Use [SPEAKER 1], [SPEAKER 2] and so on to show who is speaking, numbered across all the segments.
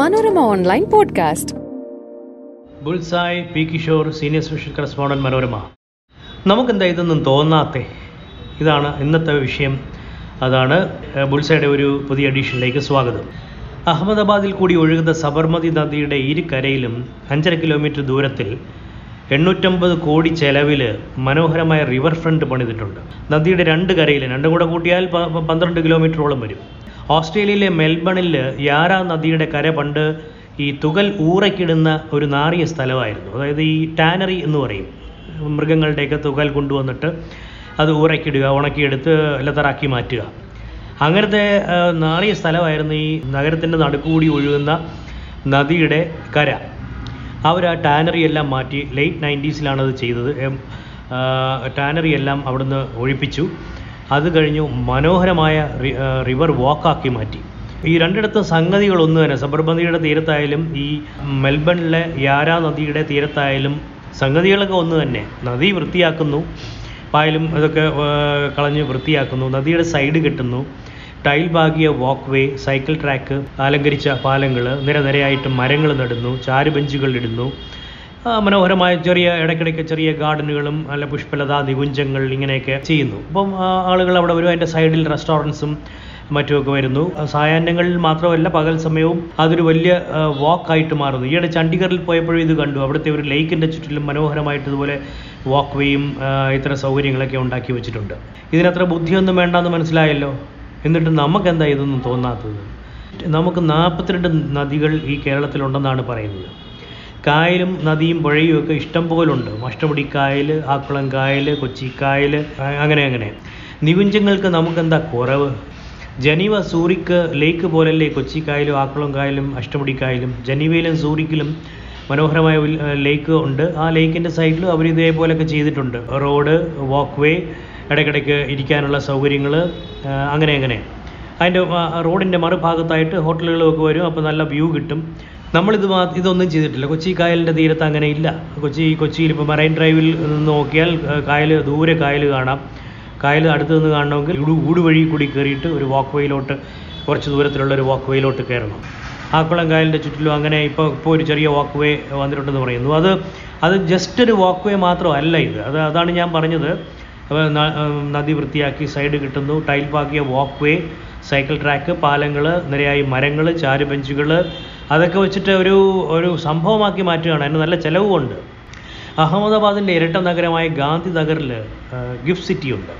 [SPEAKER 1] Manorama online podcast.
[SPEAKER 2] Bullseye P Kishore senior special correspondent Manorama. നമുക്കെന്താ ഇതൊന്നും തോന്നാത്തേ? ഇതാണ് ഇന്നത്തെ വിഷയം. അതാണ് ബുൾസായുടെ ഒരു പുതിയ എഡിഷനിലേക്ക് സ്വാഗതം. അഹമ്മദാബാദിൽ കൂടി ഒഴുകുന്ന സബർമതി നദിയുടെ ഇരുകരയിലും അഞ്ചര കിലോമീറ്റർ ദൂരത്തിൽ എണ്ണൂറ്റമ്പത് കോടി ചെലവിൽ മനോഹരമായ റിവർ ഫ്രണ്ട് പണിതിട്ടുണ്ട്. നദിയുടെ രണ്ട് കരയിൽ രണ്ടും കൂടെ കൂട്ടിയാൽ പന്ത്രണ്ട് കിലോമീറ്ററോളം വരും. ഓസ്ട്രേലിയയിലെ മെൽബണിൽ യാര നദിയുടെ കര പണ്ട് ഈ തുകൽ ഊറയ്ക്കിടുന്ന ഒരു നാറിയ സ്ഥലമായിരുന്നു. അതായത് ഈ ടാനറി എന്ന് പറയും. മൃഗങ്ങളുടെയൊക്കെ തുകൽ കൊണ്ടുവന്നിട്ട് അത് ഊറയ്ക്കിടുക ഉണക്കിയെടുത്ത് ലെതറാക്കി മാറ്റുക. അങ്ങനത്തെ നാറിയ സ്ഥലമായിരുന്നു ഈ നഗരത്തിന്റെ നടുക്കൂടി ഒഴുകുന്ന നദിയുടെ കര. അവർ ആ ടാനറി എല്ലാം മാറ്റി ലേറ്റ് നയന്റീസിലാണ് അത് ചെയ്തത്. ടാനറി എല്ലാം അവിടുന്ന് ഒഴിപ്പിച്ചു. അത് കഴിഞ്ഞു മനോഹരമായ റിവർ വാക്കാക്കി മാറ്റി. ഈ രണ്ടിടത്തും സംഗതികൾ ഒന്ന് തന്നെ. സബർമതിയുടെ തീരത്തായാലും ഈ മെൽബണിലെ യാരാ നദിയുടെ തീരത്തായാലും സംഗതികളൊക്കെ ഒന്ന് തന്നെ. നദി വൃത്തിയാക്കുന്നു. പായലും ഇതൊക്കെ കളഞ്ഞ് വൃത്തിയാക്കുന്നു. നദിയുടെ സൈഡ് കെട്ടുന്നു. ടൈൽ ഭാഗിയ വാക്ക് വേ സൈക്കിൾ ട്രാക്ക് അലങ്കരിച്ച പാലങ്ങൾ നിരനിരയായിട്ട് മരങ്ങൾ നടുന്നു ചാരുബെഞ്ചുകൾ ഇടുന്നു മനോഹരമായ ചെറിയ ഇടയ്ക്കിടയ്ക്ക് ചെറിയ ഗാർഡനുകളും അല്ല പുഷ്പലതാ നികുഞ്ചങ്ങൾ ഇങ്ങനെയൊക്കെ ചെയ്യുന്നു. അപ്പം ആളുകൾ അവിടെ വരും അതിന്റെ സൈഡിൽ റെസ്റ്റോറന്റ്സും മറ്റുമൊക്കെ വരുന്നു. സായാഹ്നങ്ങളിൽ മാത്രമല്ല പകൽ സമയവും അതൊരു വലിയ വാക്കായിട്ട് മാറുന്നു. ഈയിടെ ചണ്ഡീഗറിൽ പോയപ്പോഴും ഇത് കണ്ടു. അവിടുത്തെ ഒരു ലേക്കിന്റെ ചുറ്റിലും മനോഹരമായിട്ട് ഇതുപോലെ വാക്ക് വേയും ഇത്തരം സൗകര്യങ്ങളൊക്കെ ഉണ്ടാക്കി വെച്ചിട്ടുണ്ട്. ഇതിനത്ര ബുദ്ധിയൊന്നും വേണ്ടെന്ന് മനസ്സിലായല്ലോ? എന്നിട്ട് നമുക്ക് എന്താ ഇതൊന്നും തോന്നാത്തത്? നമുക്ക് നാൽപ്പത്തിരണ്ട് നദികൾ ഈ കേരളത്തിലുണ്ടെന്നാണ് പറയുന്നത്. കായലും നദിയും പുഴയും ഒക്കെ ഇഷ്ടം പോലുണ്ട്. മഷ്ടമുടി കായൽ ആക്കുളം കായൽ കൊച്ചി കായൽ അങ്ങനെ അങ്ങനെ. നികുഞ്ചങ്ങൾക്ക് നമുക്കെന്താ കുറവ്? ജനീവ സൂറിക്ക് ലേക്ക് പോലല്ലേ കൊച്ചി കായലും ആക്കുളം കായലും അഷ്ടമുടി കായലും ജനീവയിലും സൂറിക്കിലും മനോഹരമായ ലേക്ക് ഉണ്ട്. ആ ലേക്കിന്റെ സൈഡിൽ അവർ ഇതേപോലെയൊക്കെ ചെയ്തിട്ടുണ്ട്. റോഡ് വാക്ക് വേ ഇടയ്ക്കിടയ്ക്ക് ഇരിക്കാനുള്ള സൗകര്യങ്ങൾ അങ്ങനെ അങ്ങനെ. അതിന്റെ റോഡിന്റെ മറുഭാഗത്തായിട്ട് ഹോട്ടലുകളൊക്കെ വരും. അപ്പോൾ നല്ല വ്യൂ കിട്ടും. നമ്മളിത് മാ ഇതൊന്നും ചെയ്തിട്ടില്ല. കൊച്ചി കായലിന്റെ തീരത്ത് അങ്ങനെ ഇല്ല. കൊച്ചി കൊച്ചിയിൽ ഇപ്പോൾ മറൈൻ ഡ്രൈവിൽ നിന്ന് നോക്കിയാൽ കായൽ ദൂരെ കായൽ കാണാം. കായൽ അടുത്ത് നിന്ന് കാണണമെങ്കിൽ ഊട് വഴി കൂടി കയറിയിട്ട് ഒരു വാക്ക് വേയിലോട്ട് കുറച്ച് ദൂരത്തിലുള്ള ഒരു വാക്ക് വേയിലോട്ട് കയറണം. ആക്കുളം കായലിന്റെ ചുറ്റിലും അങ്ങനെ ഇപ്പോൾ ഇപ്പോൾ ഒരു ചെറിയ വാക്ക് വേ വന്നിട്ടുണ്ടെന്ന് പറയുന്നു. അത് അത് ജസ്റ്റ് ഒരു വാക്ക് വേ മാത്രമല്ല ഇത്. അത് അതാണ് ഞാൻ പറഞ്ഞത്. നദി വൃത്തിയാക്കി സൈഡ് കിട്ടുന്നു. ടൈൽ പാക്കിയ വാക്ക് വേ സൈക്കിൾ ട്രാക്ക് പാലങ്ങൾ നിരയായി മരങ്ങൾ ചാരുബെഞ്ചുകൾ അതൊക്കെ വെച്ചിട്ട് ഒരു ഒരു സംഭവമാക്കി മാറ്റുകയാണ്. അതിന് നല്ല ചിലവുമുണ്ട്. അഹമ്മദാബാദിന്റെ ഇരട്ട നഗരമായ ഗാന്ധി നഗറിൽ ഗിഫ്റ്റ് സിറ്റി ഉണ്ട്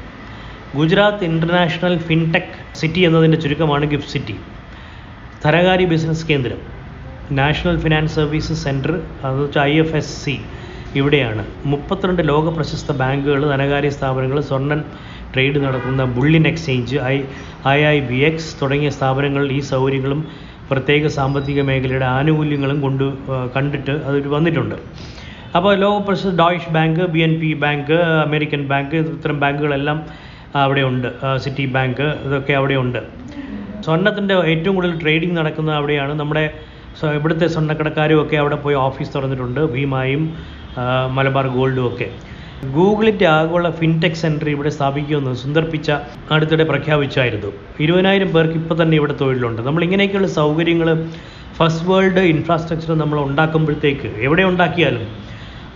[SPEAKER 2] ഗുജറാത്ത് ഇന്റർനാഷണൽ ഫിൻടെക് സിറ്റി എന്നതിന്റെ ചുരുക്കമാണ് ഗിഫ്റ്റ് സിറ്റി. ധനകാര്യ ബിസിനസ് കേന്ദ്രം. നാഷണൽ ഫിനാൻസ് സർവീസസ് സെന്റർ അത് ഐ എഫ് എസ് സി ഇവിടെയാണ്. മുപ്പത്തിരണ്ട് ലോക പ്രശസ്ത ബാങ്കുകൾ ധനകാര്യ സ്ഥാപനങ്ങൾ സ്വർണൻ ട്രേഡ് നടത്തുന്ന bullion exchange I I I B X തുടങ്ങിയ സ്ഥാപനങ്ങൾ ഈ സൗകര്യങ്ങളും പ്രത്യേക സാമ്പത്തിക മേഖലയുടെ ആനുകൂല്യങ്ങളും കൊണ്ട് കണ്ടിട്ട് അതൊരു വന്നിട്ടുണ്ട്. അപ്പോൾ ലോക പ്രശസ്ത Deutsche bank B N P bank American bank ഇത്തരം ബാങ്കുകളെല്ലാം അവിടെ ഉണ്ട്. സിറ്റി ബാങ്ക് ഇതൊക്കെ അവിടെ ഉണ്ട്. സ്വർണത്തിന്റെ ഏറ്റവും കൂടുതൽ ട്രേഡിംഗ് നടക്കുന്നത് അവിടെയാണ്. നമ്മുടെ ഇവിടുത്തെ സ്വർണക്കടക്കാരും ഒക്കെ അവിടെ പോയി ഓഫീസ് തുറന്നിട്ടുണ്ട്. ഭീമായും മലബാർ ഗോൾഡും ഒക്കെ. ഗൂഗിളിന്റെ ആഗോള ഫിൻടെക് സെന്റർ ഇവിടെ സ്ഥാപിക്കുമെന്ന് സുന്ദർ പിച്ച അടുത്തിടെ പ്രഖ്യാപിച്ചായിരുന്നു. ഇരുപതിനായിരം പേർക്ക് ഇപ്പോൾ തന്നെ ഇവിടെ തൊഴിലുണ്ട്. നമ്മൾ ഇങ്ങനെയൊക്കെയുള്ള സൗകര്യങ്ങൾ ഫസ്റ്റ് വേൾഡ് ഇൻഫ്രാസ്ട്രക്ചർ നമ്മൾ ഉണ്ടാക്കുമ്പോഴത്തേക്ക് എവിടെ ഉണ്ടാക്കിയാലും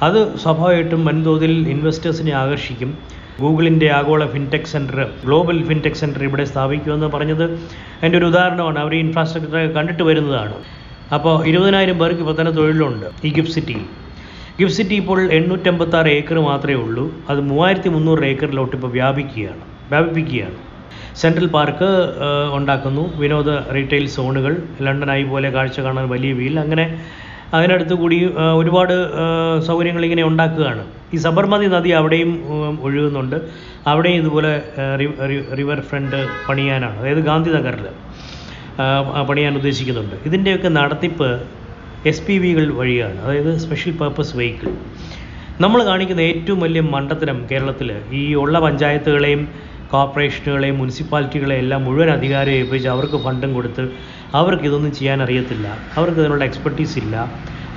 [SPEAKER 2] അത് സ്വാഭാവികമായിട്ടും വൻതോതിൽ ഇൻവെസ്റ്റേഴ്സിനെ ആകർഷിക്കും. ഗൂഗിളിന്റെ ആഗോള fintech centre global fintech centre ഇവിടെ സ്ഥാപിക്കുമെന്ന് പറഞ്ഞത് അതിന്റെ ഒരു ഉദാഹരണമാണ്. അവർ ഇൻഫ്രാസ്ട്രക്ചർ കണ്ടിട്ട് വരുന്നതാണ്. അപ്പോൾ ഇരുപതിനായിരം പേർക്ക് ഇപ്പോൾ തന്നെ തൊഴിലുണ്ട്. ഈ ഗിഫ്റ്റ് സിറ്റിയിൽ ഗിഫ്റ്റ് സിറ്റി ഇപ്പോൾ എണ്ണൂറ്റമ്പത്താറ് ഏക്കർ മാത്രമേ ഉള്ളൂ. അത് മൂവായിരത്തി മുന്നൂറ് ഏക്കറിലോട്ട് ഇപ്പോൾ വ്യാപിക്കുകയാണ് വ്യാപിപ്പിക്കുകയാണ്. സെൻട്രൽ പാർക്ക് ഉണ്ടാക്കുന്നു. വിനോദ റീറ്റെയിൽ സോണുകൾ ലണ്ടൻ ഐ പോലെ കാഴ്ച കാണാൻ വലിയ വീൽ. അങ്ങനെ അതിനടുത്ത് കൂടി ഒരുപാട് സൗകര്യങ്ങൾ ഇങ്ങനെ ഉണ്ടാക്കുകയാണ്. ഈ സബർമതി നദി അവിടെയും ഒഴുകുന്നുണ്ട്. അവിടെയും ഇതുപോലെ റിവർ ഫ്രണ്ട് പണിയാനാണ്. അതായത് ഗാന്ധിനഗറിൽ പണിയാൻ ഉദ്ദേശിക്കുന്നുണ്ട്. ഇതിന്റെയൊക്കെ നടത്തിപ്പ് എസ് പി വികൾ വഴിയാണ് അതായത് സ്പെഷ്യൽ പർപ്പസ് വെഹിക്കിൾ നമ്മൾ കാണിക്കുന്ന ഏറ്റവും വലിയ മണ്ടത്തരം കേരളത്തിൽ ഈ ഉള്ള പഞ്ചായത്തുകളെയും കോർപ്പറേഷനുകളെയും മുനിസിപ്പാലിറ്റികളെയും എല്ലാം മുഴുവൻ അധികാരം ഏൽപ്പിച്ച് അവർക്ക് ഫണ്ടും കൊടുത്ത് അവർക്ക് ഇതൊന്നും ചെയ്യാൻ അറിയത്തില്ല. അവർക്ക് ഇതിനുള്ള എക്സ്പെർട്ടീസ് ഇല്ല.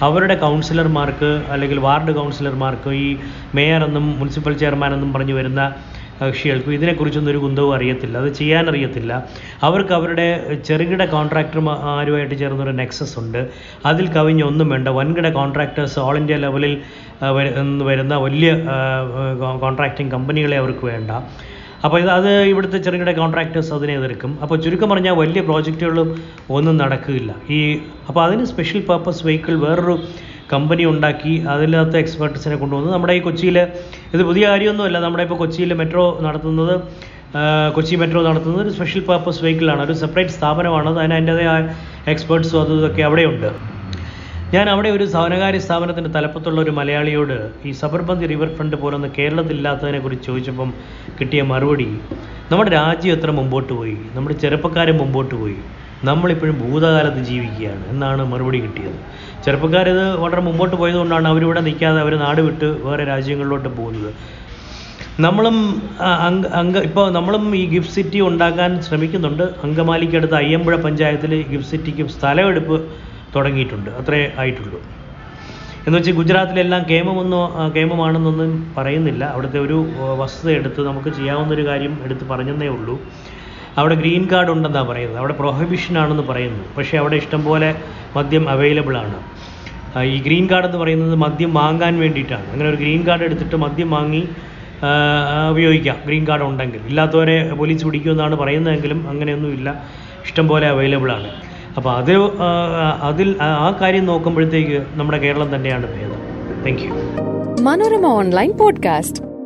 [SPEAKER 2] അവരുടെ കൗൺസിലർമാർക്ക് അല്ലെങ്കിൽ വാർഡ് കൗൺസിലർമാർക്ക് ഈ മേയർ എന്നും മുനിസിപ്പൽ ചെയർമാൻ എന്നും പറഞ്ഞു വരുന്ന കക്ഷികൾക്കും ഇതിനെക്കുറിച്ചൊന്നും ഒരു കുന്തവും അറിയത്തില്ല. അത് ചെയ്യാൻ അറിയത്തില്ല അവർക്ക് അവരുടെ ചെറുകിട കോൺട്രാക്ടർമാരുമായിട്ട് ചേർന്നൊരു നെക്സസ് ഉണ്ട്. അതിൽ കവിഞ്ഞ ഒന്നും വേണ്ട. വൻകിട കോൺട്രാക്ടേഴ്സ് ഓൾ ഇന്ത്യ ലെവലിൽ വരുന്ന വലിയ കോൺട്രാക്റ്റിംഗ് കമ്പനികളെ അവർക്ക് വേണ്ട. അപ്പോൾ ഇത് അത് ഇവിടുത്തെ ചെറുകിട കോൺട്രാക്ടേഴ്സ് അതിനെ എതിർക്കും. അപ്പോൾ ചുരുക്കം പറഞ്ഞാൽ വലിയ പ്രോജക്റ്റുകളും ഒന്നും നടക്കില്ല. ഈ അപ്പോൾ അതിന് സ്പെഷ്യൽ പർപ്പസ് വെഹിക്കിൾ വേറൊരു കമ്പനി ഉണ്ടാക്കി അതിനകത്ത് എക്സ്പെർട്സിനെ കൊണ്ടുവന്ന് നമ്മുടെ ഈ കൊച്ചിയിൽ ഇത് പുതിയ കാര്യമൊന്നുമല്ല. നമ്മുടെ ഇപ്പോൾ കൊച്ചിയിൽ മെട്രോ നടത്തുന്നത് കൊച്ചി മെട്രോ നടത്തുന്നത് ഒരു സ്പെഷ്യൽ പർപ്പസ് വെഹിക്കിളാണ് ഒരു സെപ്പറേറ്റ് സ്ഥാപനമാണ്. അതിന് അതിന്റെതായ എക്സ്പേർട്സും അതും ഇതൊക്കെ അവിടെയുണ്ട്. ഞാൻ അവിടെ ഒരു ധനകാര്യ സ്ഥാപനത്തിന്റെ തലപ്പത്തുള്ള ഒരു മലയാളിയോട് ഈ സബർബന്തി റിവർ ഫ്രണ്ട് പോലൊന്ന് കേരളത്തിലില്ലാത്തതിനെ കുറിച്ച് ചോദിച്ചപ്പം കിട്ടിയ മറുപടി നമ്മുടെ രാജ്യം എത്ര മുമ്പോട്ട് പോയി? നമ്മുടെ ചെറുപ്പക്കാരൻ മുമ്പോട്ട് പോയി? നമ്മളിപ്പോഴും ഭൂതകാലത്ത് ജീവിക്കുകയാണ്. എന്നാണ് മറുപടി കിട്ടിയത്. ചെറുപ്പക്കാരിത് വളരെ മുമ്പോട്ട് പോയതുകൊണ്ടാണ് അവരിവിടെ നിൽക്കാതെ അവർ നാട് വിട്ട് വേറെ രാജ്യങ്ങളിലോട്ട് പോകുന്നത്. നമ്മളും അങ്ക അങ്ക ഇപ്പോൾ നമ്മളും ഈ ഗിഫ്റ്റ് സിറ്റി ഉണ്ടാക്കാൻ ശ്രമിക്കുന്നുണ്ട്. അങ്കമാലിക്കടുത്ത് അയ്യമ്പുഴ പഞ്ചായത്തിൽ ഗിഫ്റ്റ് സിറ്റിക്ക് സ്ഥലമെടുപ്പ് തുടങ്ങിയിട്ടുണ്ട്. അത്രേ ആയിട്ടുള്ളൂ. എന്ന് വെച്ചാൽ ഗുജറാത്തിലെല്ലാം കേമമൊന്നോ കേമമാണെന്നൊന്നും പറയുന്നില്ല. അവിടുത്തെ ഒരു വസ്തുത എടുത്ത് നമുക്ക് ചെയ്യാവുന്നൊരു കാര്യം എടുത്ത് പറഞ്ഞെന്നേ ഉള്ളൂ. അവിടെ ഗ്രീൻ കാർഡ് ഉണ്ടെന്നാണ് പറയുന്നത്. അവിടെ പ്രൊഹിബിഷൻ ആണെന്ന് പറയുന്നു. പക്ഷേ അവിടെ ഇഷ്ടംപോലെ മദ്യം അവൈലബിൾ ആണ്. ഈ ഗ്രീൻ കാർഡ് എന്ന് പറയുന്നത് മദ്യം വാങ്ങാൻ വേണ്ടിയിട്ടാണ്. അങ്ങനെ ഒരു ഗ്രീൻ കാർഡ് എടുത്തിട്ട് മദ്യം വാങ്ങി ഉപയോഗിക്കാം. ഗ്രീൻ കാർഡ് ഉണ്ടെങ്കിൽ. ഇല്ലാത്തവരെ പോലീസ് പിടിക്കുമെന്നാണ് പറയുന്നതെങ്കിലും അങ്ങനെയൊന്നുമില്ല ഇഷ്ടംപോലെ അവൈലബിൾ ആണ്. അപ്പോൾ അത് അതിൽ ആ കാര്യം നോക്കുമ്പോഴത്തേക്ക് നമ്മുടെ കേരളം തന്നെയാണ് ഭേദം. Thank you
[SPEAKER 1] Manorama online Podcast.